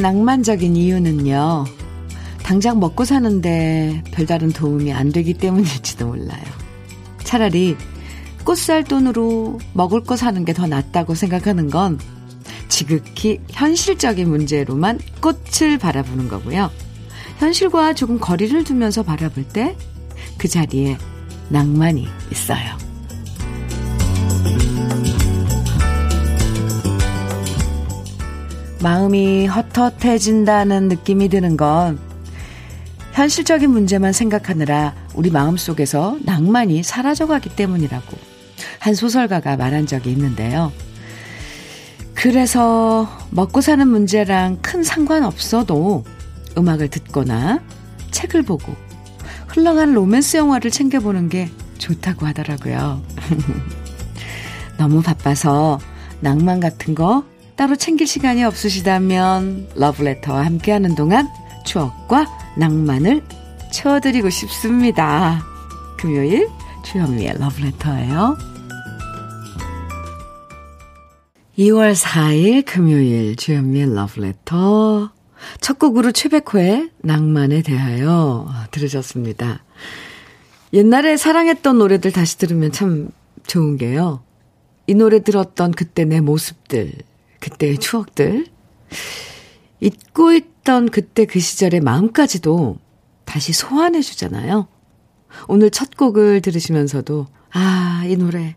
낭만적인 이유는요. 당장 먹고 사는데 별다른 도움이 안 되기 때문일지도 몰라요. 차라리 꽃살 돈으로 먹을 거 사는 게 더 낫다고 생각하는 건 지극히 현실적인 문제로만 꽃을 바라보는 거고요. 현실과 조금 거리를 두면서 바라볼 때 그 자리에 낭만이 있어요. 마음이 헛헛해진다는 느낌이 드는 건 현실적인 문제만 생각하느라 우리 마음 속에서 낭만이 사라져가기 때문이라고 한 소설가가 말한 적이 있는데요. 그래서 먹고 사는 문제랑 큰 상관 없어도 음악을 듣거나 책을 보고 흘러가는 로맨스 영화를 챙겨보는 게 좋다고 하더라고요. 너무 바빠서 낭만 같은 거 따로 챙길 시간이 없으시다면 러브레터와 함께하는 동안 추억과 낭만을 채워드리고 싶습니다. 금요일 주현미의 러브레터예요. 2월 4일 금요일 주현미의 러브레터 첫 곡으로 최백호의 낭만에 대하여 들으셨습니다. 옛날에 사랑했던 노래들 다시 들으면 참 좋은 게요. 이 노래 들었던 그때 내 모습들, 그때의 추억들, 잊고 있던 그때 그 시절의 마음까지도 다시 소환해 주잖아요. 오늘 첫 곡을 들으시면서도, 아, 이 노래.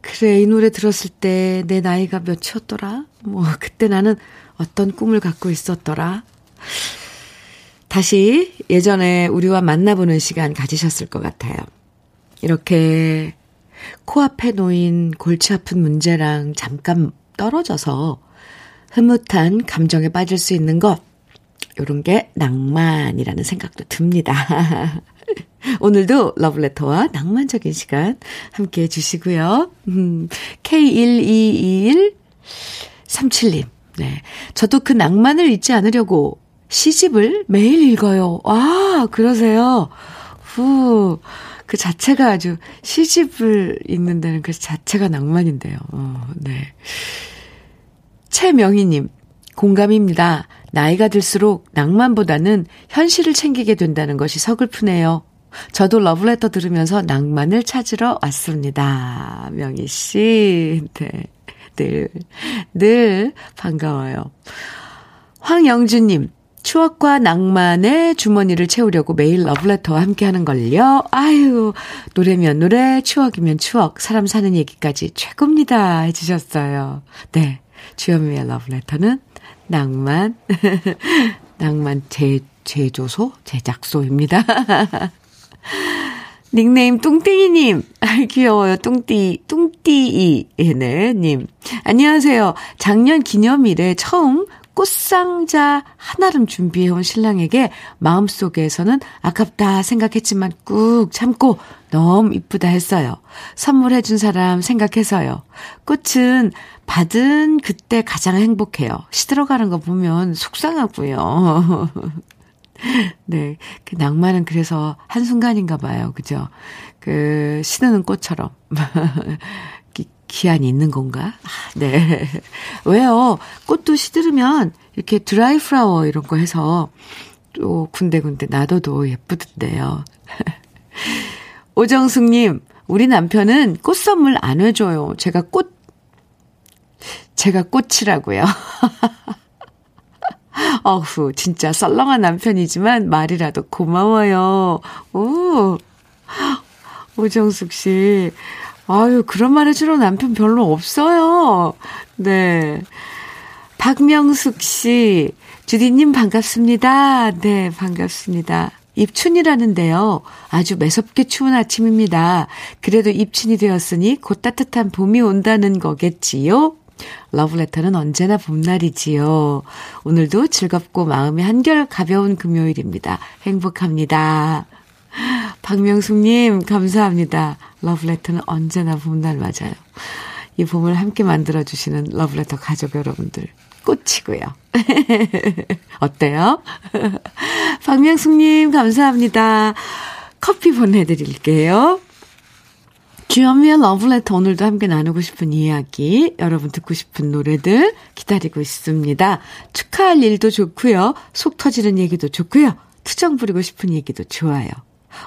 그래, 이 노래 들었을 때 내 나이가 몇이었더라? 뭐, 그때 나는 어떤 꿈을 갖고 있었더라? 다시 예전에 우리와 만나보는 시간 가지셨을 것 같아요. 이렇게 코앞에 놓인 골치 아픈 문제랑 잠깐 떨어져서 흐뭇한 감정에 빠질 수 있는 것. 요런 게 낭만이라는 생각도 듭니다. 오늘도 러브레터와 낭만적인 시간 함께 해주시고요. 음, K122137님. 네. 저도 그 낭만을 잊지 않으려고 시집을 매일 읽어요. 아, 그러세요. 후. 그 자체가 아주 시집을 읽는다는 그 자체가 낭만인데요. 어, 네. 최명희님, 공감입니다. 나이가 들수록 낭만보다는 현실을 챙기게 된다는 것이 서글프네요. 저도 러브레터 들으면서 낭만을 찾으러 왔습니다. 명희 씨. 네. 늘, 늘 반가워요. 황영주님, 추억과 낭만의 주머니를 채우려고 매일 러브레터와 함께 하는 걸요. 아유, 노래면 노래, 추억이면 추억, 사람 사는 얘기까지 최고입니다. 해주셨어요. 네. 주현미의 러브레터는 낭만, 낭만 제, 제조소, 제작소입니다. 닉네임 뚱땡이님. 아, 귀여워요. 뚱띠, 뚱띠이. 네, 님. 안녕하세요. 작년 기념일에 처음 꽃상자 하나름 준비해온 신랑에게 마음속에서는 아깝다 생각했지만 꾹 참고 너무 이쁘다 했어요. 선물해준 사람 생각해서요. 꽃은 받은 그때 가장 행복해요. 시들어가는 거 보면 속상하고요. 네. 그 낭만은 그래서 한순간인가 봐요. 그죠? 그, 시드는 꽃처럼. 기한이 있는 건가? 아, 네. 왜요? 꽃도 시들으면 이렇게 드라이 플라워 이런 거 해서 또 군데군데 놔둬도 예쁘던데요. 오정숙님, 우리 남편은 꽃 선물 안 해줘요. 제가 꽃, 제가 꽃이라고요. 어후, 진짜 썰렁한 남편이지만 말이라도 고마워요. 오, 오정숙 씨. 아유, 그런 말 해주는 남편 별로 없어요. 네. 박명숙 씨, 주디님 반갑습니다. 네, 반갑습니다. 입춘이라는데요. 아주 매섭게 추운 아침입니다. 그래도 입춘이 되었으니 곧 따뜻한 봄이 온다는 거겠지요? 러브레터는 언제나 봄날이지요. 오늘도 즐겁고 마음이 한결 가벼운 금요일입니다. 행복합니다. 박명숙님, 감사합니다. 러브레터는 언제나 봄날 맞아요. 이 봄을 함께 만들어주시는 러브레터 가족 여러분들, 꽃이고요. 어때요? 박명숙님, 감사합니다. 커피 보내드릴게요. 주현미의 러브레터 오늘도 함께 나누고 싶은 이야기, 여러분 듣고 싶은 노래들 기다리고 있습니다. 축하할 일도 좋고요. 속 터지는 얘기도 좋고요. 투정 부리고 싶은 얘기도 좋아요.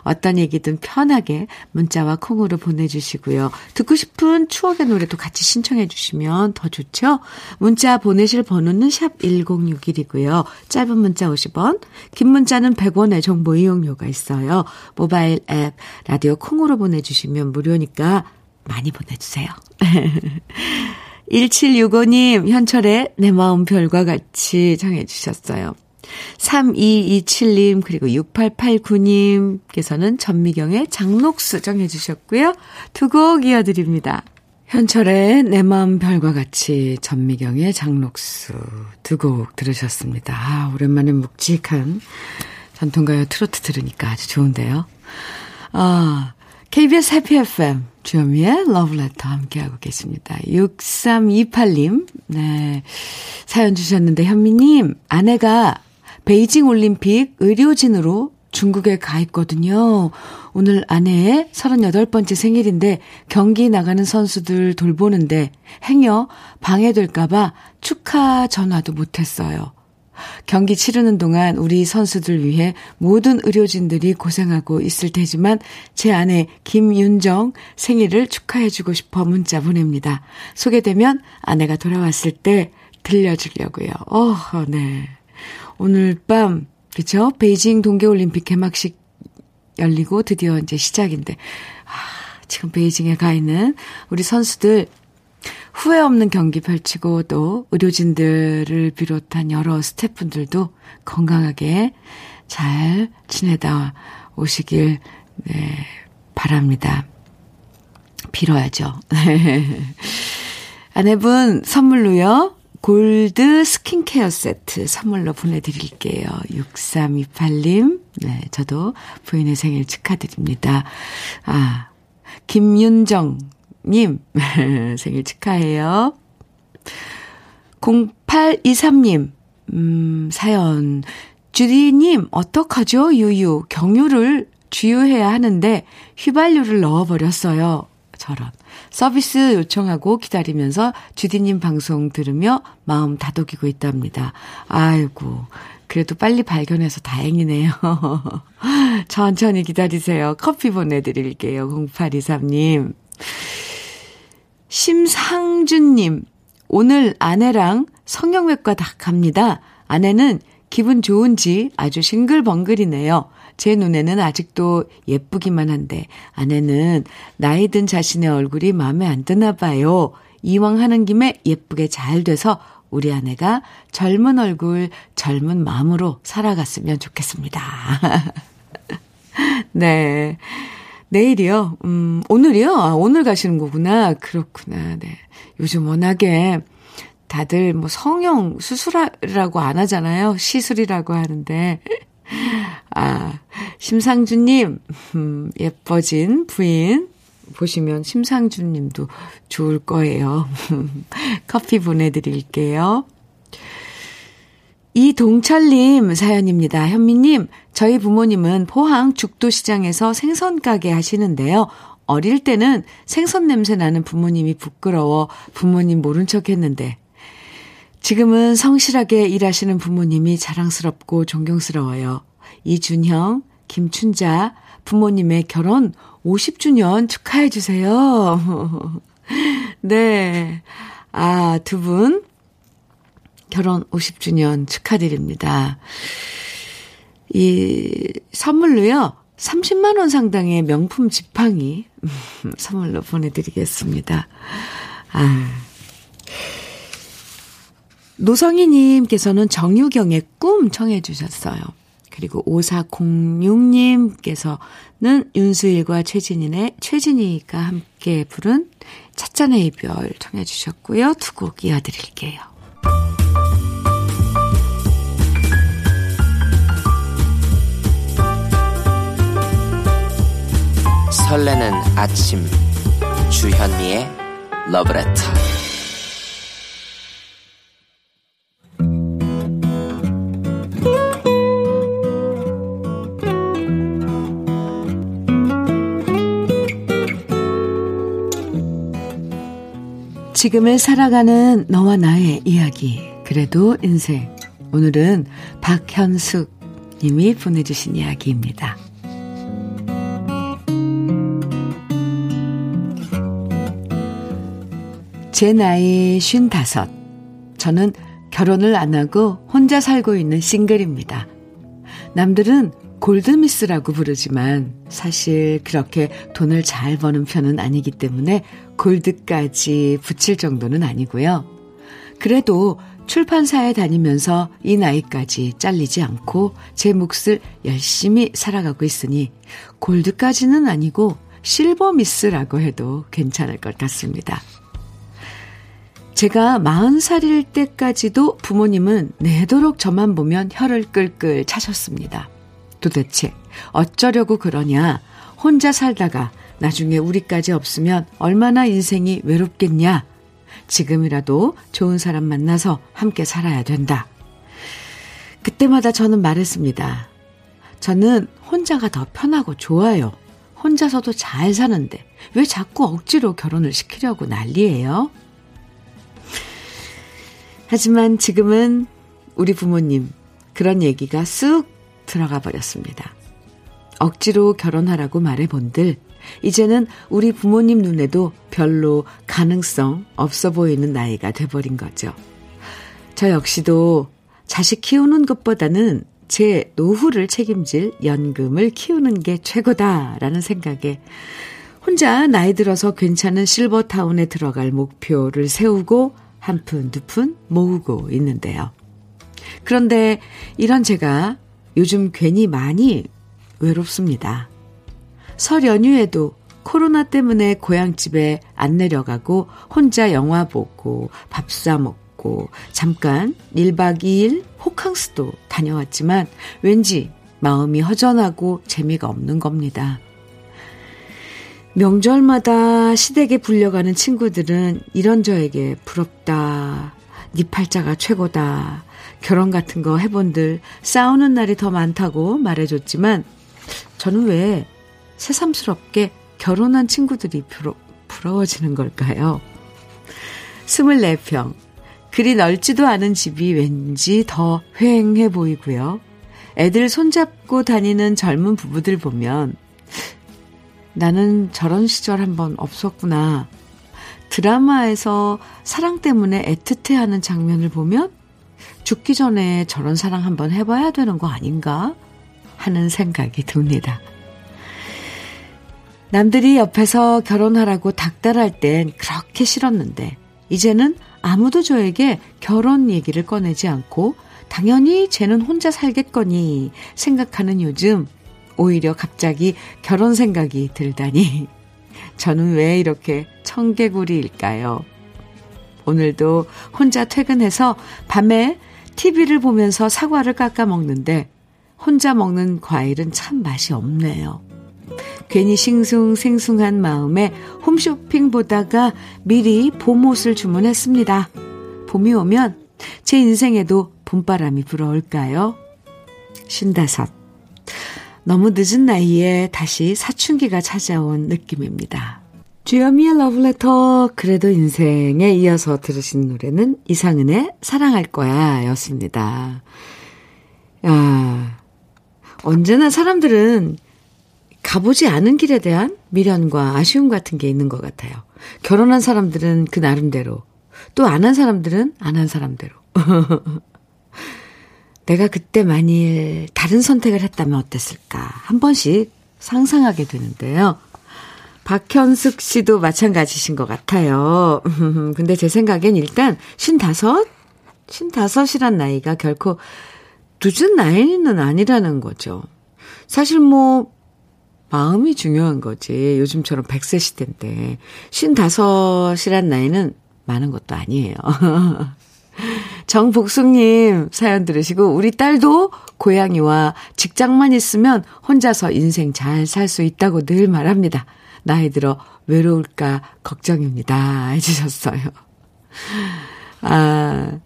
어떤 얘기든 편하게 문자와 콩으로 보내주시고요. 듣고 싶은 추억의 노래도 같이 신청해 주시면 더 좋죠? 문자 보내실 번호는 샵 1061이고요. 짧은 문자 50원, 긴 문자는 100원의 정보 이용료가 있어요. 모바일 앱, 라디오 콩으로 보내주시면 무료니까 많이 보내주세요. 1765님, 현철의 내 마음 별과 같이 정해 주셨어요. 3227님, 그리고 6889님께서는 전미경의 장록수 정해 주셨고요. 두 곡 이어드립니다. 현철의 내 마음 별과 같이 전미경의 장록수 두 곡 들으셨습니다. 아, 오랜만에 묵직한 전통가요 트로트 들으니까 아주 좋은데요. 아, KBS 해피 FM 주현미의 러브레터 함께하고 계십니다. 6328님, 네. 사연 주셨는데, 현미님, 아내가 베이징 올림픽 의료진으로 중국에 가 있거든요. 오늘 아내의 38번째 생일인데 경기 나가는 선수들 돌보는데 행여 방해될까봐 축하 전화도 못했어요. 경기 치르는 동안 우리 선수들 위해 모든 의료진들이 고생하고 있을 테지만 제 아내 김윤정 생일을 축하해주고 싶어 문자 보냅니다. 소개되면 아내가 돌아왔을 때 들려주려고요. 어, 네. 오늘 밤, 그쵸? 베이징 동계올림픽 개막식 열리고 드디어 이제 시작인데, 아, 지금 베이징에 가 있는 우리 선수들 후회 없는 경기 펼치고 또 의료진들을 비롯한 여러 스태프분들도 건강하게 잘 지내다 오시길, 네, 바랍니다. 빌어야죠. 아내분 선물로요. 골드 스킨케어 세트 선물로 보내드릴게요. 6328님. 네, 저도 부인의 생일 축하드립니다. 아, 김윤정님. 생일 축하해요. 0823님. 음, 사연. 주디님, 어떡하죠? 유유. 경유를 주유해야 하는데 휘발유를 넣어버렸어요. 저런. 서비스 요청하고 기다리면서 주디님 방송 들으며 마음 다독이고 있답니다. 아이고, 그래도 빨리 발견해서 다행이네요. 천천히 기다리세요. 커피 보내드릴게요. 0823님. 심상준님, 오늘 아내랑 성형외과 다 갑니다. 아내는 기분 좋은지 아주 싱글벙글이네요. 제 눈에는 아직도 예쁘기만 한데 아내는 나이 든 자신의 얼굴이 마음에 안 드나 봐요. 이왕 하는 김에 예쁘게 잘 돼서 우리 아내가 젊은 얼굴, 젊은 마음으로 살아갔으면 좋겠습니다. 네. 내일이요? 음, 오늘이요? 아, 오늘 가시는 거구나. 그렇구나. 네. 요즘 워낙에 다들 뭐 성형 수술이라고 안 하잖아요. 시술이라고 하는데. 아, 심상준님, 음, 예뻐진 부인 보시면 심상준님도 좋을 거예요. 커피 보내드릴게요. 이동철님 사연입니다. 현미님, 저희 부모님은 포항 죽도시장에서 생선 가게 하시는데요. 어릴 때는 생선 냄새 나는 부모님이 부끄러워 부모님 모른 척 했는데, 지금은 성실하게 일하시는 부모님이 자랑스럽고 존경스러워요. 이준형, 김춘자, 부모님의 결혼 50주년 축하해 주세요. 네. 아, 두 분, 결혼 50주년 축하드립니다. 이 선물로요, 30만 원 상당의 명품 지팡이 선물로 보내 드리겠습니다. 아. 노성희 님께서는 정유경의 꿈 청해 주셨어요. 그리고 5406님께서는 윤수일과 최진인의 최진이가 함께 부른 찻잔의 이별 청해 주셨고요. 두 곡 이어드릴게요. 설레는 아침 주현미의 러브레터 지금을 살아가는 너와 나의 이야기. 그래도 인생. 오늘은 박현숙 님이 보내주신 이야기입니다. 제 나이 55. 저는 결혼을 안 하고 혼자 살고 있는 싱글입니다. 남들은 골드미스라고 부르지만 사실 그렇게 돈을 잘 버는 편은 아니기 때문에 골드까지 붙일 정도는 아니고요. 그래도 출판사에 다니면서 이 나이까지 잘리지 않고 제 몫을 열심히 살아가고 있으니 골드까지는 아니고 실버미스라고 해도 괜찮을 것 같습니다. 제가 40살일 때까지도 부모님은 내도록 저만 보면 혀를 끌끌 차셨습니다. 도대체 어쩌려고 그러냐? 혼자 살다가 나중에 우리까지 없으면 얼마나 인생이 외롭겠냐? 지금이라도 좋은 사람 만나서 함께 살아야 된다. 그때마다 저는 말했습니다. 저는 혼자가 더 편하고 좋아요. 혼자서도 잘 사는데 왜 자꾸 억지로 결혼을 시키려고 난리예요? 하지만 지금은 우리 부모님 그런 얘기가 쑥 들어가 버렸습니다. 억지로 결혼하라고 말해본들, 이제는 우리 부모님 눈에도 별로 가능성 없어 보이는 나이가 돼버린 거죠. 저 역시도 자식 키우는 것보다는 제 노후를 책임질 연금을 키우는 게 최고다라는 생각에 혼자 나이 들어서 괜찮은 실버타운에 들어갈 목표를 세우고 한 푼, 두 푼 모으고 있는데요. 그런데 이런 제가 요즘 괜히 많이 외롭습니다. 설 연휴에도 코로나 때문에 고향집에 안 내려가고 혼자 영화 보고 밥 사 먹고 잠깐 1박 2일 호캉스도 다녀왔지만 왠지 마음이 허전하고 재미가 없는 겁니다. 명절마다 시댁에 불려가는 친구들은 이런 저에게 부럽다. 네 팔자가 최고다. 결혼 같은 거 해본들 싸우는 날이 더 많다고 말해줬지만 저는 왜 새삼스럽게 결혼한 친구들이 부러, 부러워지는 걸까요? 24평. 그리 넓지도 않은 집이 왠지 더 휑해 보이고요. 애들 손잡고 다니는 젊은 부부들 보면 나는 저런 시절 한번 없었구나. 드라마에서 사랑 때문에 애틋해 하는 장면을 보면 죽기 전에 저런 사랑 한번 해봐야 되는 거 아닌가 하는 생각이 듭니다. 남들이 옆에서 결혼하라고 닥달할 땐 그렇게 싫었는데, 이제는 아무도 저에게 결혼 얘기를 꺼내지 않고, 당연히 쟤는 혼자 살겠거니 생각하는 요즘, 오히려 갑자기 결혼 생각이 들다니, 저는 왜 이렇게 청개구리일까요? 오늘도 혼자 퇴근해서 밤에 TV를 보면서 사과를 깎아 먹는데 혼자 먹는 과일은 참 맛이 없네요. 괜히 싱숭생숭한 마음에 홈쇼핑 보다가 미리 봄옷을 주문했습니다. 봄이 오면 제 인생에도 봄바람이 불어올까요? 신다섯. 너무 늦은 나이에 다시 사춘기가 찾아온 느낌입니다. 주여미의 러브레터 그래도 인생에 이어서 들으신 노래는 이상은의 사랑할 거야 였습니다. 야, 언제나 사람들은 가보지 않은 길에 대한 미련과 아쉬움 같은 게 있는 것 같아요. 결혼한 사람들은 그 나름대로, 또 안 한 사람들은 안 한 사람대로. 내가 그때 만일 다른 선택을 했다면 어땠을까? 한 번씩 상상하게 되는데요. 박현숙 씨도 마찬가지신 것 같아요. 근데 제 생각엔 일단 55? 55이란 나이가 결코 늦은 나이는 아니라는 거죠. 사실 뭐, 마음이 중요한 거지. 요즘처럼 100세 시대인데. 55이란 나이는 많은 것도 아니에요. 정복숙님 사연 들으시고, 우리 딸도 고양이와 직장만 있으면 혼자서 인생 잘 살 수 있다고 늘 말합니다. 나이 들어 외로울까 걱정입니다. 해주셨어요. 아,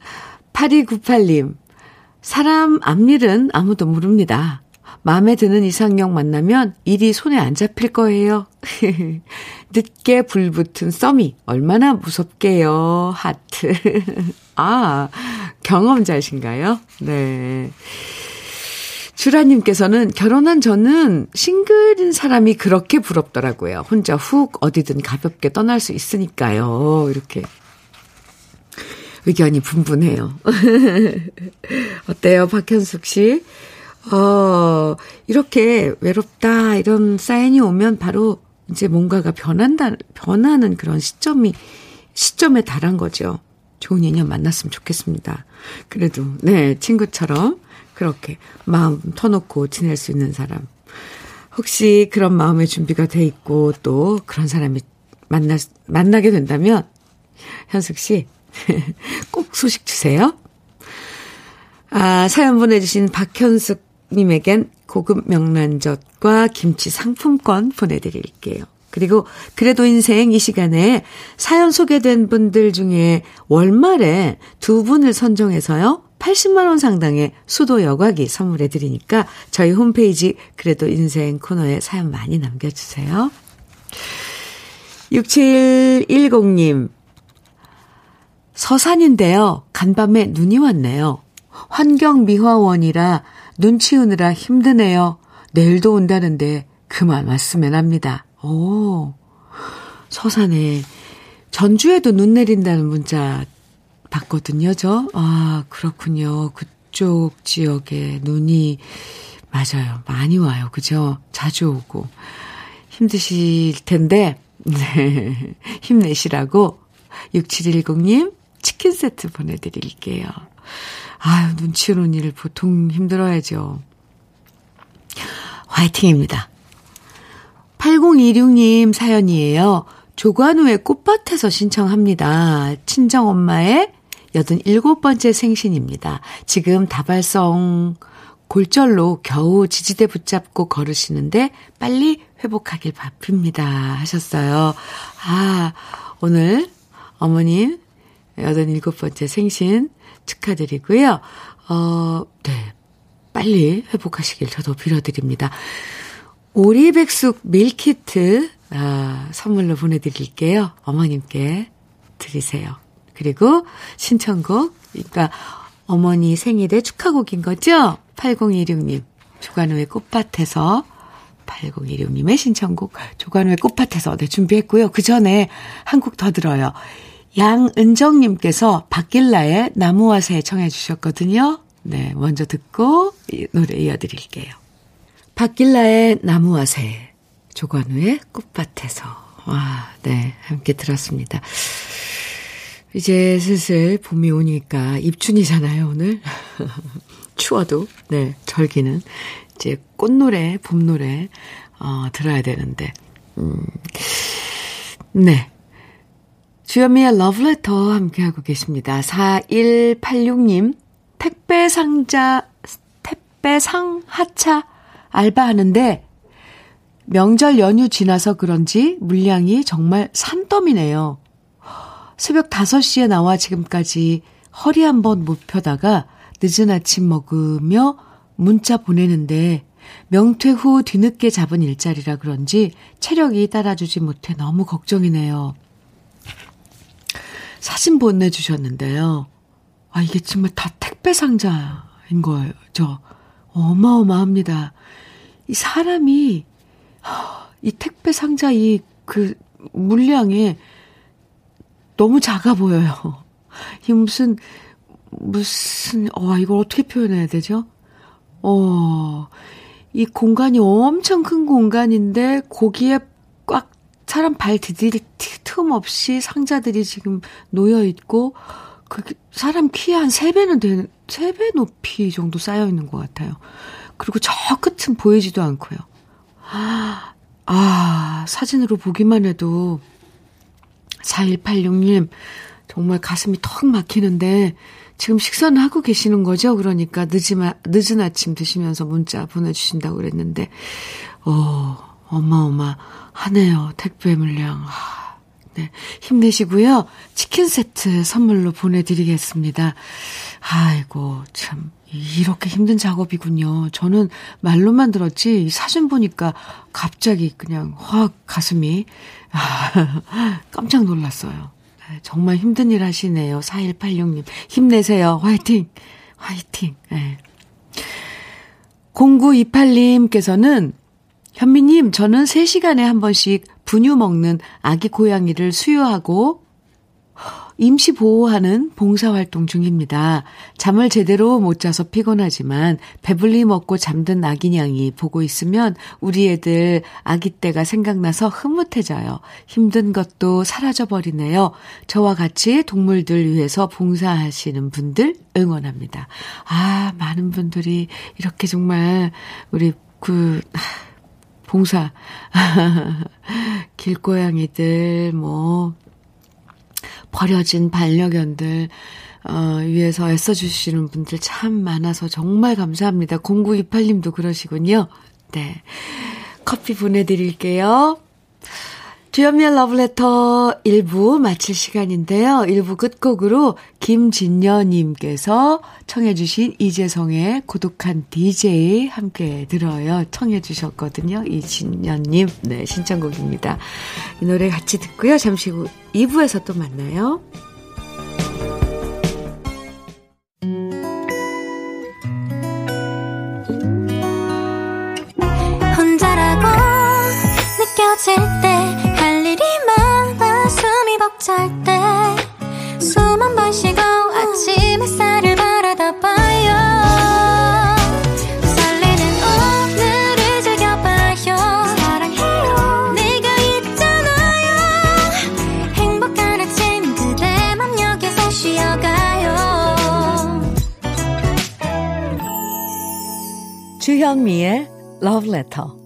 8298님. 사람 앞일은 아무도 모릅니다. 마음에 드는 이상형 만나면 일이 손에 안 잡힐 거예요. 늦게 불붙은 썸이 얼마나 무섭게요. 하트. 아, 경험자신가요? 네. 주라님께서는 결혼한 저는 싱글인 사람이 그렇게 부럽더라고요. 혼자 훅 어디든 가볍게 떠날 수 있으니까요. 이렇게. 의견이 분분해요. 어때요, 박현숙 씨? 어, 이렇게 외롭다, 이런 사인이 오면 바로 이제 뭔가가 변한다, 변하는 그런 시점이, 시점에 달한 거죠. 좋은 인연 만났으면 좋겠습니다. 그래도, 네, 친구처럼 그렇게 마음 터놓고 지낼 수 있는 사람. 혹시 그런 마음의 준비가 돼 있고 또 그런 사람이 만나, 만나게 된다면, 현숙 씨, 꼭 소식 주세요. 아, 사연 보내주신 박현숙 님에겐 고급 명란젓과 김치 상품권 보내드릴게요. 그리고 그래도 인생 이 시간에 사연 소개된 분들 중에 월말에 두 분을 선정해서요. 80만원 상당의 수도 여과기 선물해 드리니까 저희 홈페이지 그래도 인생 코너에 사연 많이 남겨주세요. 6710님. 서산인데요. 간밤에 눈이 왔네요. 환경미화원이라 눈 치우느라 힘드네요. 내일도 온다는데 그만 왔으면 합니다. 오, 서산에 전주에도 눈 내린다는 문자 봤거든요, 저. 아, 그렇군요. 그쪽 지역에 눈이 맞아요. 많이 와요. 그죠? 자주 오고. 힘드실 텐데, 네. 힘내시라고 6710님 치킨 세트 보내드릴게요. 아유, 눈치 오는 일 보통 힘들어야죠. 화이팅입니다. 8026님 사연이에요. 조관우의 꽃밭에서 신청합니다. 친정엄마의 87번째 생신입니다. 지금 다발성 골절로 겨우 지지대 붙잡고 걸으시는데 빨리 회복하길 바쁩니다. 하셨어요. 아, 오늘 어머님 87번째 생신 축하드리고요. 어, 네. 빨리 회복하시길 저도 빌어드립니다. 오리백숙 밀키트, 아, 선물로 보내드릴게요. 어머님께 드리세요. 그리고 신청곡, 그러니까 어머니 생일에 축하곡인 거죠? 8016님. 조관우의 꽃밭에서 8016님의 신청곡 조관우의 꽃밭에서 네, 준비했고요. 그 전에 한 곡 더 들어요. 양은정님께서 박길라의 나무와 새 청해 주셨거든요. 네, 먼저 듣고 노래 이어드릴게요. 박길라의 나무와 새, 조관우의 꽃밭에서. 와, 네, 함께 들었습니다. 이제 슬슬 봄이 오니까 입춘이잖아요, 오늘. 추워도, 네, 절기는. 이제 꽃노래, 봄노래, 어, 들어야 되는데. 음, 네. 주현미의 러브레터 함께하고 계십니다. 4186님, 택배 상자, 택배 상 하차 알바하는데, 명절 연휴 지나서 그런지 물량이 정말 산더미네요. 새벽 5시에 나와 지금까지 허리 한번 못 펴다가 늦은 아침 먹으며 문자 보내는데 명퇴 후 뒤늦게 잡은 일자리라 그런지 체력이 따라주지 못해 너무 걱정이네요. 사진 보내주셨는데요. 아, 이게 정말 다 택배 상자인. 저, 어마어마합니다. 이 사람이, 이 택배 상자 이 그 물량이 너무 작아 보여요. 이 무슨, 무슨, 어, 이걸 어떻게 표현해야 되죠? 어, 이 공간이 엄청 큰 공간인데, 거기에 꽉 사람 발 디딜 틈 없이 상자들이 지금 놓여 있고 그 사람 키에 한 3배는 되는 3배 높이 정도 쌓여 있는 것 같아요. 그리고 저 끝은 보이지도 않고요. 아, 아 사진으로 보기만 해도 4186님 정말 가슴이 턱 막히는데 지금 식사는 하고 계시는 거죠? 그러니까 늦은, 늦은 아침 드시면서 문자 보내주신다고 그랬는데, 어, 어마어마하네요. 택배 물량. 아, 네. 힘내시고요. 치킨 세트 선물로 보내드리겠습니다. 아이고, 참. 이렇게 힘든 작업이군요. 저는 말로만 들었지 사진 보니까 갑자기 그냥 확 가슴이 아, 깜짝 놀랐어요. 네, 정말 힘든 일 하시네요. 4186님. 힘내세요. 화이팅! 화이팅! 네. 0928님께서는 현미님, 저는 3시간에 한 번씩 분유 먹는 아기 고양이를 수유하고 임시 보호하는 봉사활동 중입니다. 잠을 제대로 못 자서 피곤하지만 배불리 먹고 잠든 아기냥이 보고 있으면 우리 애들 아기 때가 생각나서 흐뭇해져요. 힘든 것도 사라져버리네요. 저와 같이 동물들 위해서 봉사하시는 분들 응원합니다. 아, 많은 분들이 이렇게 정말 우리 그, 봉사, 길고양이들, 뭐, 버려진 반려견들, 어, 위해서 애써주시는 분들 참 많아서 정말 감사합니다. 0928님도 그러시군요. 네. 커피 보내드릴게요. 주연미의 러브레터 1부 마칠 시간인데요. 1부 끝곡으로 김진녀님께서 청해주신 이재성의 고독한 DJ 함께 들어요. 청해주셨거든요. 이진녀님. 네, 신청곡입니다. 이 노래 같이 듣고요. 잠시 후 2부에서 또 만나요. 혼자라고 느껴질 때 벅찰 때숨 한 번 쉬고 주현미의 Love Letter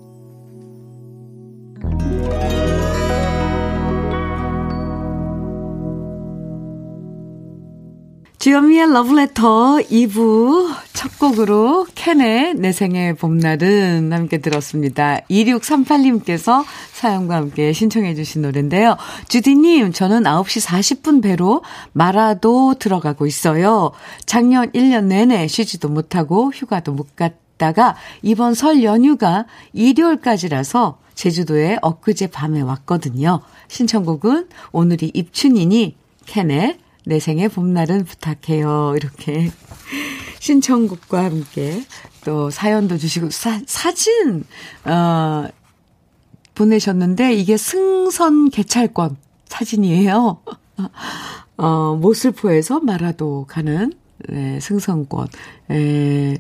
주현미의 러브레터 2부 첫 곡으로 캔의 내 생의 봄날은 함께 들었습니다. 2638님께서 사연과 함께 신청해 주신 노래인데요. 주디님, 저는 9시 40분 배로 마라도 들어가고 있어요. 작년 1년 내내 쉬지도 못하고 휴가도 못 갔다가 이번 설 연휴가 일요일까지라서 제주도에 엊그제 밤에 왔거든요. 신청곡은 오늘이 입춘이니 캔의 내 생의 봄날은 부탁해요. 이렇게 신청곡과 함께 또 사연도 주시고 사, 사진 어 보내셨는데 이게 승선 개찰권 사진이에요. 어 모슬포에서 마라도 가는 네, 승선권. 에,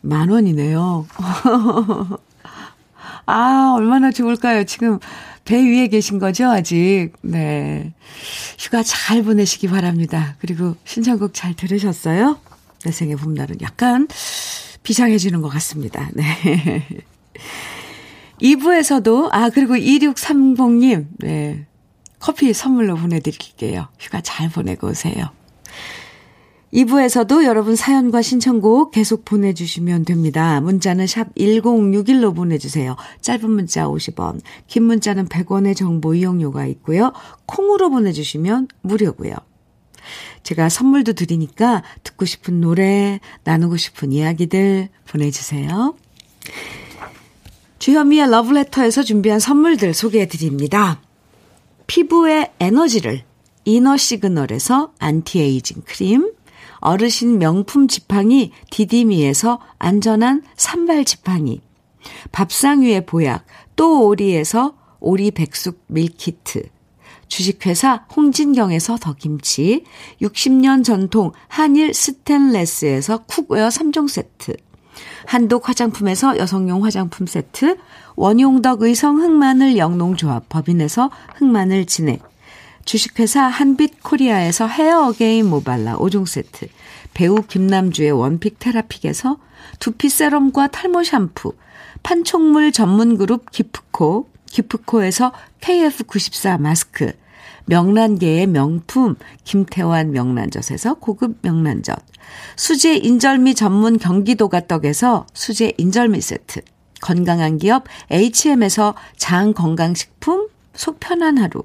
만 원이네요. 아, 얼마나 좋을까요? 지금 배 위에 계신 거죠, 아직. 네. 휴가 잘 보내시기 바랍니다. 그리고 신청곡 잘 들으셨어요? 내 생의 봄날은 약간 비상해지는 것 같습니다. 네. 2부에서도, 아, 그리고 2630님, 네. 커피 선물로 보내드릴게요. 휴가 잘 보내고 오세요. 2부에서도 여러분 사연과 신청곡 계속 보내주시면 됩니다. 문자는 샵 1061로 보내주세요. 짧은 문자 50원, 긴 문자는 100원의 정보 이용료가 있고요. 콩으로 보내주시면 무료고요. 제가 선물도 드리니까 듣고 싶은 노래, 나누고 싶은 이야기들 보내주세요. 주현미의 러브레터에서 준비한 선물들 소개해 드립니다. 피부의 에너지를 이너 시그널에서 안티에이징 크림, 어르신 명품 지팡이 디디미에서 안전한 삼발 지팡이, 밥상 위의 보약 또 오리에서 오리 백숙 밀키트, 주식회사 홍진경에서 더김치, 60년 전통 한일 스텐레스에서 cookware 3종 세트, 한독 화장품에서 여성용 화장품 세트, 원용덕 의성 흑마늘 영농조합 법인에서 흑마늘 진액, 주식회사 한빛 코리아에서 헤어 어게인 모발라 5종 세트, 배우 김남주의 one pick 테라픽에서 두피 세럼과 탈모 샴푸, 판촉물 전문 그룹 기프코, 기프코에서 KF94 마스크, 명란계의 명품 김태환 명란젓에서 고급 명란젓, 수제 인절미 전문 경기도가 떡에서 수제 인절미 세트, 건강한 기업 HM에서 장 건강식품 속 편한 하루,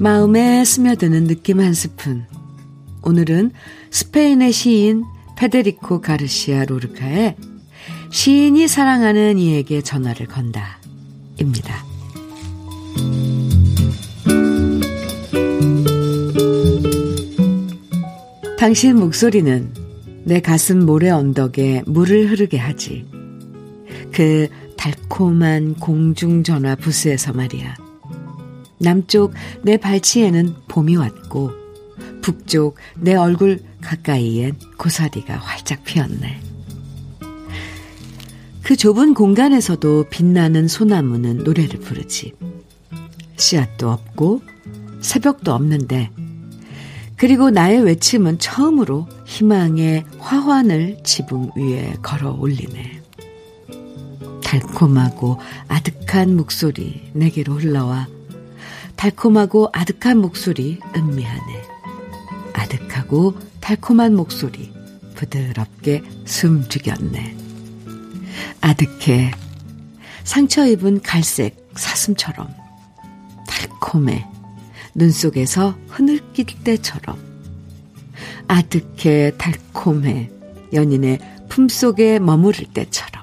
마음에 스며드는 느낌 한 스푼. 오늘은 스페인의 시인 페데리코 가르시아 로르카의 시인이 사랑하는 이에게 전화를 건다. 입니다. 당신 목소리는 내 가슴 모래 언덕에 물을 흐르게 하지. 그 달콤한 공중전화 부스에서 말이야. 남쪽 내 발치에는 봄이 왔고, 북쪽 내 얼굴 가까이엔 고사리가 활짝 피었네. 그 좁은 공간에서도 빛나는 소나무는 노래를 부르지. 씨앗도 없고 새벽도 없는데 그리고 나의 외침은 처음으로 희망의 화환을 지붕 위에 걸어 올리네. 달콤하고 아득한 목소리 내게로 흘러와 달콤하고 아득한 목소리 음미하네. 아득하고 달콤한 목소리. 부드럽게 숨 죽였네. 아득해. 상처 입은 갈색 사슴처럼. 달콤해. 눈 속에서 흐느낄 때처럼. 아득해 달콤해. 연인의 품 속에 머무를 때처럼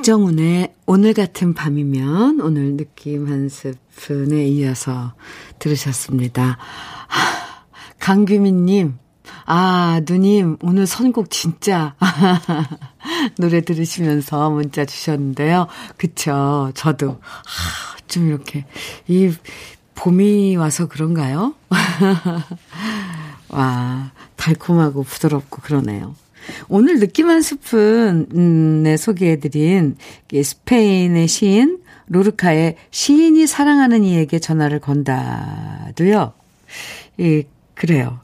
박정훈의 오늘 같은 밤이면 오늘 느낌 한 스푼에 이어서 들으셨습니다. 강규민님, 아, 누님, 오늘 선곡 진짜 노래 들으시면서 문자 주셨는데요. 그쵸. 저도, 아, 좀 이렇게, 이, 봄이 와서 그런가요? 와, 달콤하고 부드럽고 그러네요. 오늘 느낌 한 스푼에 소개해드린 스페인의 시인 로르카의 시인이 사랑하는 이에게 전화를 건다도요. 이, 그래요.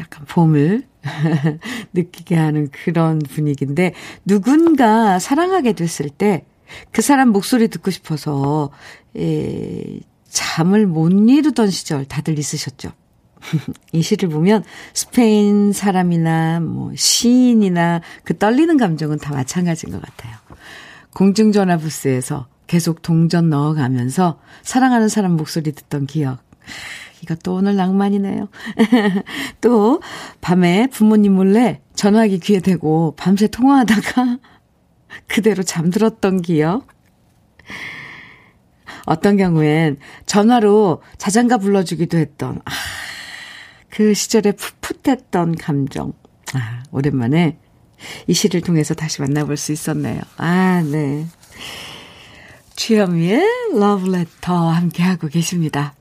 약간 봄을 느끼게 하는 그런 분위기인데 누군가 사랑하게 됐을 때 그 사람 목소리 듣고 싶어서 에, 잠을 못 이루던 시절 다들 있으셨죠. 이 시를 보면 스페인 사람이나 뭐 시인이나 그 떨리는 감정은 다 마찬가지인 것 같아요. 공중전화 부스에서 계속 동전 넣어가면서 사랑하는 사람 목소리 듣던 기억. 이것도 오늘 낭만이네요. 또 밤에 부모님 몰래 전화기 귀에 대고 밤새 통화하다가 그대로 잠들었던 기억. 어떤 경우엔 전화로 자장가 불러주기도 했던 아, 그 시절에 풋풋했던 감정. 아, 오랜만에 이 시를 통해서 다시 만나볼 수 있었네요. 아, 네. 주현미의 러브레터 함께하고 계십니다.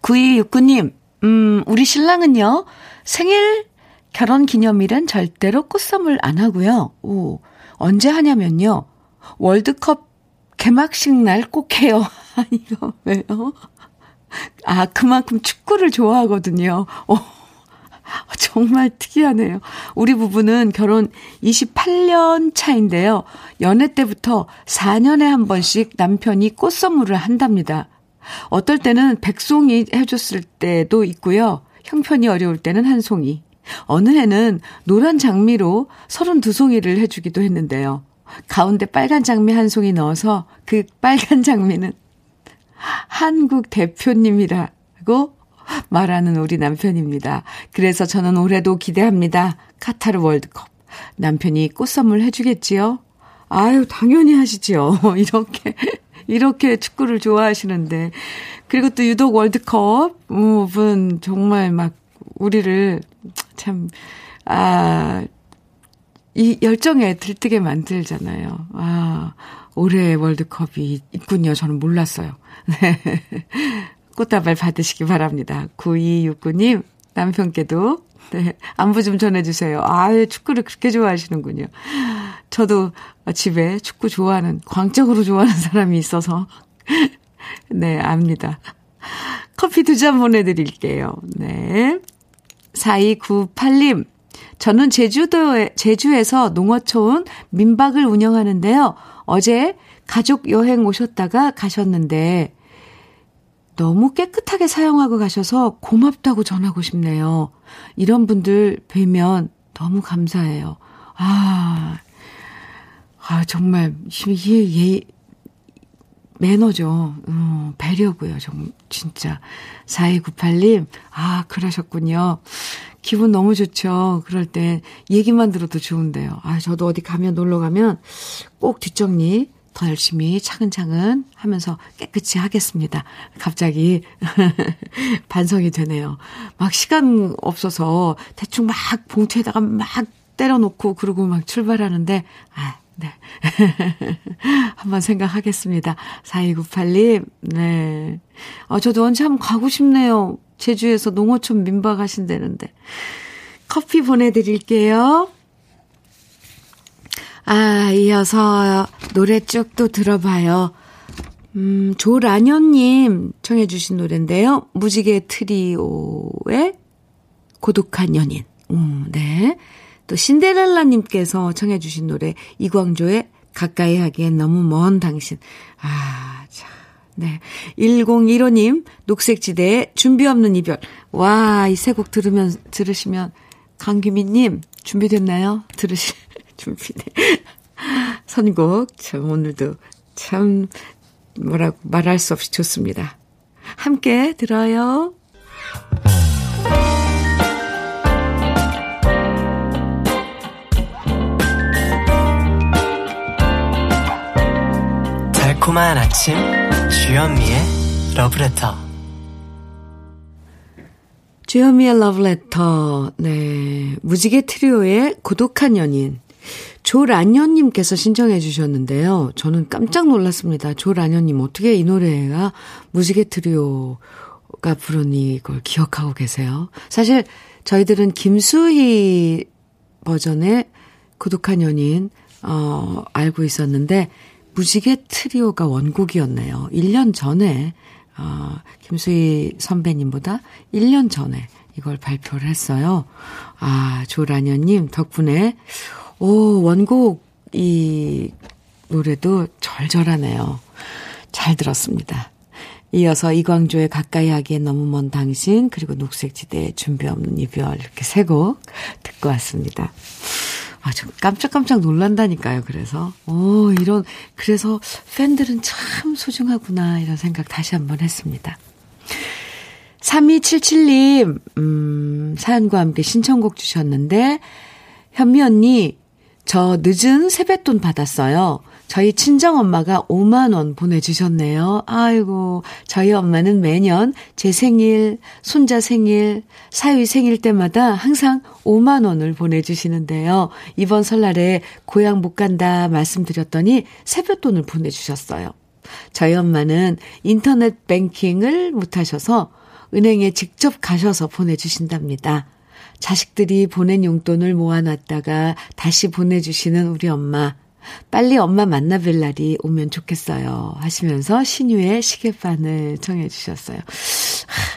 9269님, 음, 우리 신랑은요, 생일, 결혼 기념일은 절대로 꽃선물 안 하고요. 오, 언제 하냐면요, 월드컵 개막식 날 꼭 해요. 이거 왜요? 아, 그만큼 축구를 좋아하거든요. 어, 정말 특이하네요. 우리 부부는 결혼 28년 차인데요. 연애 때부터 4년에 한 번씩 남편이 꽃 선물을 한답니다. 어떨 때는 백송이 해줬을 때도 있고요. 형편이 어려울 때는 한 송이. 어느 해는 노란 장미로 32송이를 해주기도 했는데요. 가운데 빨간 장미 한 송이 넣어서 그 빨간 장미는 한국 대표님이라고 말하는 우리 남편입니다. 그래서 저는 올해도 기대합니다. 카타르 월드컵. 남편이 꽃 선물 해주겠지요? 아유, 당연히 하시지요. 이렇게 이렇게 축구를 좋아하시는데. 그리고 또 유독 월드컵은 정말 막 우리를 참, 아, 이 열정에 들뜨게 만들잖아요. 아, 올해 월드컵이 있군요. 저는 몰랐어요. 네. 꽃다발 받으시기 바랍니다. 9269님, 남편께도, 네, 안부 좀 전해주세요. 아, 축구를 그렇게 좋아하시는군요. 저도 집에 축구 좋아하는, 광적으로 좋아하는 사람이 있어서, 네, 압니다. 커피 두 잔 보내드릴게요. 네. 4298님, 저는 제주도에, 제주에서 농어촌 민박을 운영하는데요. 어제 가족 여행 오셨다가 가셨는데, 너무 깨끗하게 사용하고 가셔서 고맙다고 전하고 싶네요. 이런 분들 뵈면 너무 감사해요. 아, 아, 정말, 이게, 예, 매너죠. 음, 배려고요. 좀, 진짜. 4298님, 아, 그러셨군요. 기분 너무 좋죠. 그럴 때 얘기만 들어도 좋은데요. 아, 저도 어디 가면 놀러 가면 꼭 뒷정리 더 열심히 차근차근 하면서 깨끗이 하겠습니다. 갑자기 반성이 되네요. 막 시간 없어서 대충 막 봉투에다가 막 때려놓고 그러고 막 출발하는데, 아, 네. 한번 생각하겠습니다. 4298님, 네. 아, 저도 한번 가고 싶네요. 제주에서 농어촌 민박 하신다는데. 커피 보내드릴게요. 아, 이어서 노래 쭉 또 들어봐요. 음, 조라년님 청해주신 노래인데요. 무지개 트리오의 고독한 연인. 음, 네. 또 신데렐라님께서 청해주신 노래 이광조의 가까이 하기엔 너무 먼 당신. 아, 자, 네. 1015님 녹색지대의 준비 없는 이별. 와, 이 세 곡 들으면 들으시면 강규민님 준비됐나요? 들으실 준비네. 선곡 참 오늘도 참 뭐라고 말할 수 없이 좋습니다. 함께 들어요. 달콤한 아침 주현미의 러브레터 주현미의 러브레터 네 무지개 트리오의 고독한 연인 조란현님께서 신청해 주셨는데요. 저는 깜짝 놀랐습니다. 조란현님 어떻게 이 노래가 무지개 트리오가 부른 이걸 기억하고 계세요? 사실 저희들은 김수희 버전의 고독한 연인 어 알고 있었는데 무지개 트리오가 원곡이었네요. 1년 전에, 어, 김수희 선배님보다 1년 전에 이걸 발표를 했어요. 아, 조라녀님 덕분에, 오, 원곡 이 노래도 절절하네요. 잘 들었습니다. 이어서 이광조의 가까이 하기엔 너무 먼 당신, 그리고 녹색지대의 준비 없는 이별, 이렇게 세 곡 듣고 왔습니다. 아, 저 깜짝깜짝 놀란다니까요, 그래서. 오, 이런, 그래서 팬들은 참 소중하구나, 이런 생각 다시 한번 했습니다. 3277님, 음, 사연과 함께 신청곡 주셨는데, 현미 언니, 저 늦은 세뱃돈 받았어요. 저희 친정 엄마가 5만 원 보내주셨네요. 아이고, 저희 엄마는 매년 제 생일, 손자 생일, 사위 생일 때마다 항상 5만 원을 보내주시는데요. 이번 설날에 고향 못 간다 말씀드렸더니 세뱃돈을 보내주셨어요. 저희 엄마는 인터넷 뱅킹을 못 하셔서 은행에 직접 가셔서 보내주신답니다. 자식들이 보낸 용돈을 모아놨다가 다시 보내주시는 우리 엄마. 빨리 엄마 만나뵐 날이 오면 좋겠어요. 하시면서 신유의 시계바늘 청해 주셨어요.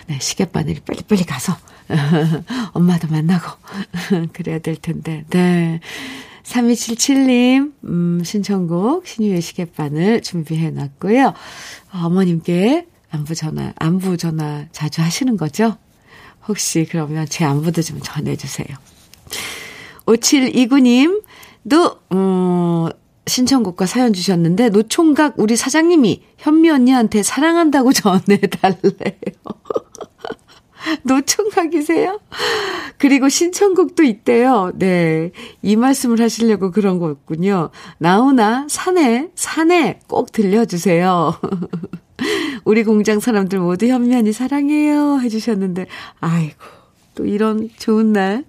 네, 시계바늘이 빨리빨리 가서 엄마도 만나고 그래야 될 텐데. 네. 3277님, 음, 신청곡 신유의 시계바늘 준비해 놨고요. 어머님께 안부 전화, 안부 전화 자주 하시는 거죠? 혹시 그러면 제 안부도 좀 전해주세요. 5729님, 도, 어, 신청곡과 사연 주셨는데, 노총각 우리 사장님이 현미 언니한테 사랑한다고 전해달래요. 노총각이세요? 그리고 신청곡도 있대요. 네. 이 말씀을 하시려고 그런 거였군요. 나오나, 산에, 산에 꼭 들려주세요. 우리 공장 사람들 모두 현미 언니 사랑해요. 해주셨는데, 아이고, 또 이런 좋은 날.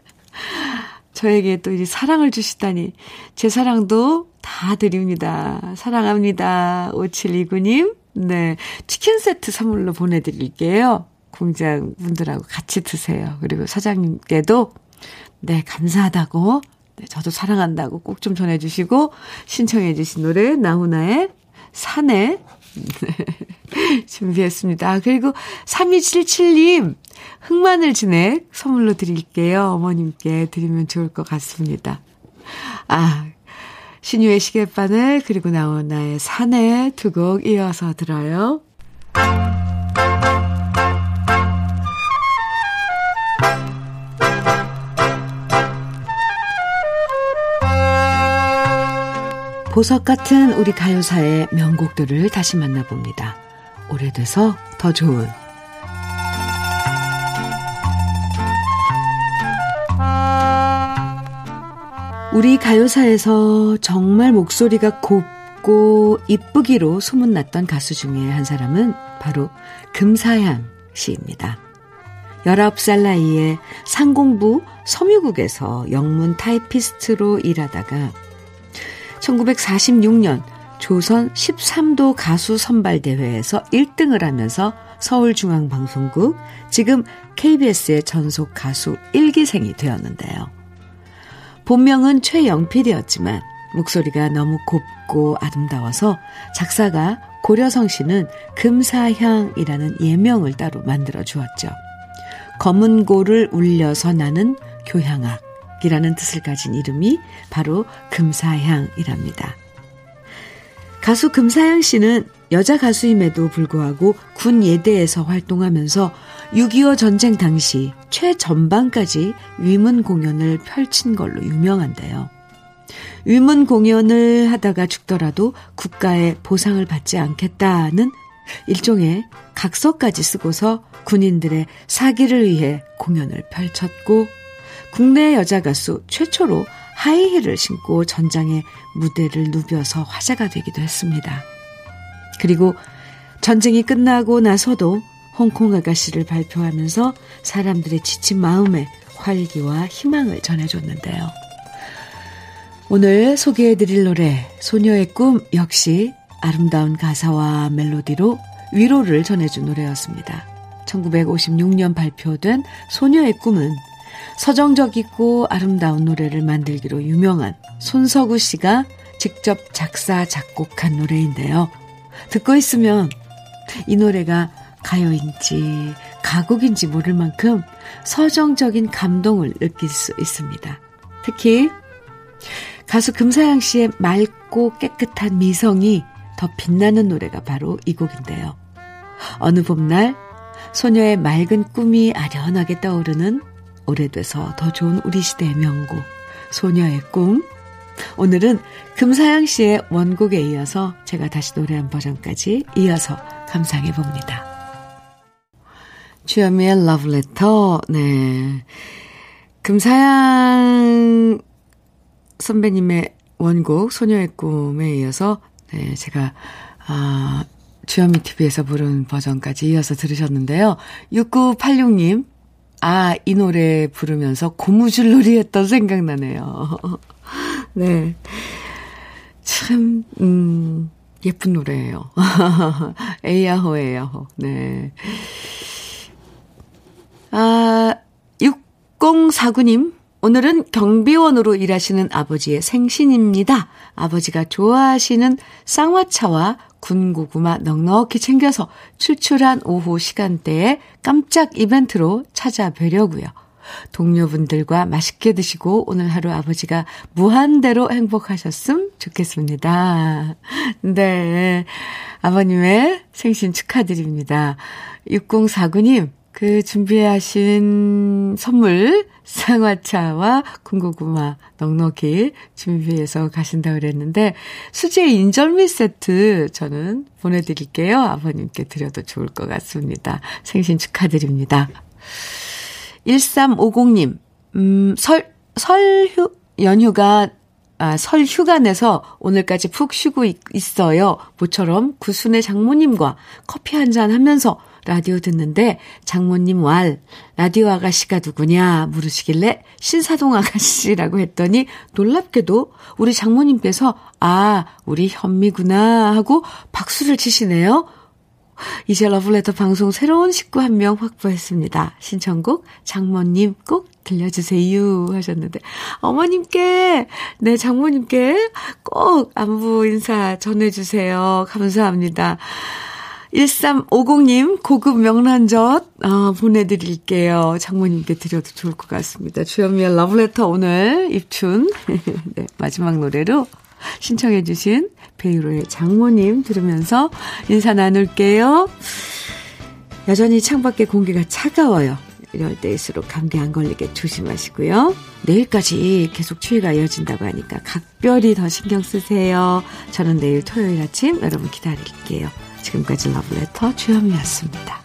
저에게 또이 사랑을 주시다니. 제 사랑도 다 드립니다. 사랑합니다. 5729님. 네. 치킨 세트 선물로 보내드릴게요. 공장 분들하고 같이 드세요. 그리고 사장님께도, 네, 감사하다고, 네, 저도 사랑한다고 꼭 좀 전해주시고, 신청해주신 노래, 나훈아의 산에, 네. 준비했습니다. 아, 그리고 3277님, 흑마늘 진액 선물로 드릴게요. 어머님께 드리면 좋을 것 같습니다. 아, 신유의 시계바늘, 그리고 나온 나의 사내 두곡 이어서 들어요. 보석 같은 우리 가요사의 명곡들을 다시 만나봅니다. 오래돼서 더 좋은 우리 가요사에서 정말 목소리가 곱고 이쁘기로 소문났던 가수 중에 한 사람은 바로 금사양 씨입니다. 19살 나이에 상공부 섬유국에서 영문 타이피스트로 일하다가 1946년 조선 13도 가수 선발대회에서 1등을 하면서 서울중앙방송국, 지금 KBS의 전속 가수 1기생이 되었는데요. 본명은 최영필이었지만 목소리가 너무 곱고 아름다워서 작사가 고려성 씨는 금사향이라는 예명을 따로 만들어 주었죠. 검은 고를 울려서 나는 교향악. 이라는 뜻을 가진 이름이 바로 금사향이랍니다. 가수 금사양 씨는 여자 가수임에도 불구하고 군 예대에서 활동하면서 6.25 전쟁 당시 최전방까지 위문 공연을 펼친 걸로 유명한데요. 위문 공연을 하다가 죽더라도 국가의 보상을 받지 않겠다는 일종의 각서까지 쓰고서 군인들의 사기를 위해 공연을 펼쳤고 국내 여자 가수 최초로 하이힐을 신고 전장에 무대를 누벼서 화제가 되기도 했습니다. 그리고 전쟁이 끝나고 나서도 홍콩 아가씨를 발표하면서 사람들의 지친 마음에 활기와 희망을 전해줬는데요. 오늘 소개해드릴 노래 소녀의 꿈 역시 아름다운 가사와 멜로디로 위로를 전해준 노래였습니다. 1956년 발표된 소녀의 꿈은 서정적이고 아름다운 노래를 만들기로 유명한 손석우 씨가 직접 작사, 작곡한 노래인데요. 듣고 있으면 이 노래가 가요인지 가곡인지 모를 만큼 서정적인 감동을 느낄 수 있습니다. 특히 가수 금사양 씨의 맑고 깨끗한 미성이 더 빛나는 노래가 바로 이 곡인데요. 어느 봄날 소녀의 맑은 꿈이 아련하게 떠오르는 오래돼서 더 좋은 우리 시대의 명곡 소녀의 꿈 오늘은 금사양 씨의 원곡에 이어서 제가 다시 노래한 버전까지 이어서 감상해 봅니다. 주현미의 러브레터 네 금사양 선배님의 원곡 소녀의 꿈에 이어서 네 제가 아 주현미 TV에서 부른 버전까지 이어서 들으셨는데요. 6986님 아, 이 노래 부르면서 고무줄놀이 했던 생각나네요. 네. 참, 음, 예쁜 노래예요. 에이야호, 에이야호. 네. 아, 6049님. 오늘은 경비원으로 일하시는 아버지의 생신입니다. 아버지가 좋아하시는 쌍화차와 군고구마 넉넉히 챙겨서 출출한 오후 시간대에 깜짝 이벤트로 찾아뵈려고요. 동료분들과 맛있게 드시고 오늘 하루 아버지가 무한대로 행복하셨음 좋겠습니다. 네. 아버님의 생신 축하드립니다. 6049님, 그 준비하신 선물 상화차와 군고구마 넉넉히 준비해서 가신다 그랬는데 수제 인절미 세트 저는 보내드릴게요. 아버님께 드려도 좋을 것 같습니다. 생신 축하드립니다. 1350님, 음, 설, 설휴, 연휴가 아, 설 휴가 내서 오늘까지 푹 쉬고 있, 어요 모처럼 구순의 장모님과 커피 한 잔 하면서 라디오 듣는데 장모님 왈 라디오 아가씨가 누구냐 물으시길래 신사동 아가씨라고 했더니 놀랍게도 우리 장모님께서 아 우리 현미구나 하고 박수를 치시네요. 이제 러블레터 방송 새로운 식구 한 명 확보했습니다. 신청곡 장모님 꼭 들려주세요 하셨는데 어머님께 네 장모님께 꼭 안부 인사 전해주세요. 감사합니다. 1350님 고급 명란젓 아, 보내드릴게요. 장모님께 드려도 좋을 것 같습니다. 주현미의 러브레터 오늘 입춘 네, 마지막 노래로 신청해 주신 베이로의 장모님 들으면서 인사 나눌게요. 여전히 창밖에 공기가 차가워요. 이럴 때일수록 감기 안 걸리게 조심하시고요. 내일까지 계속 추위가 이어진다고 하니까 각별히 더 신경 쓰세요. 저는 내일 토요일 아침 여러분 기다릴게요. 지금까지 러브레터 주현이었습니다.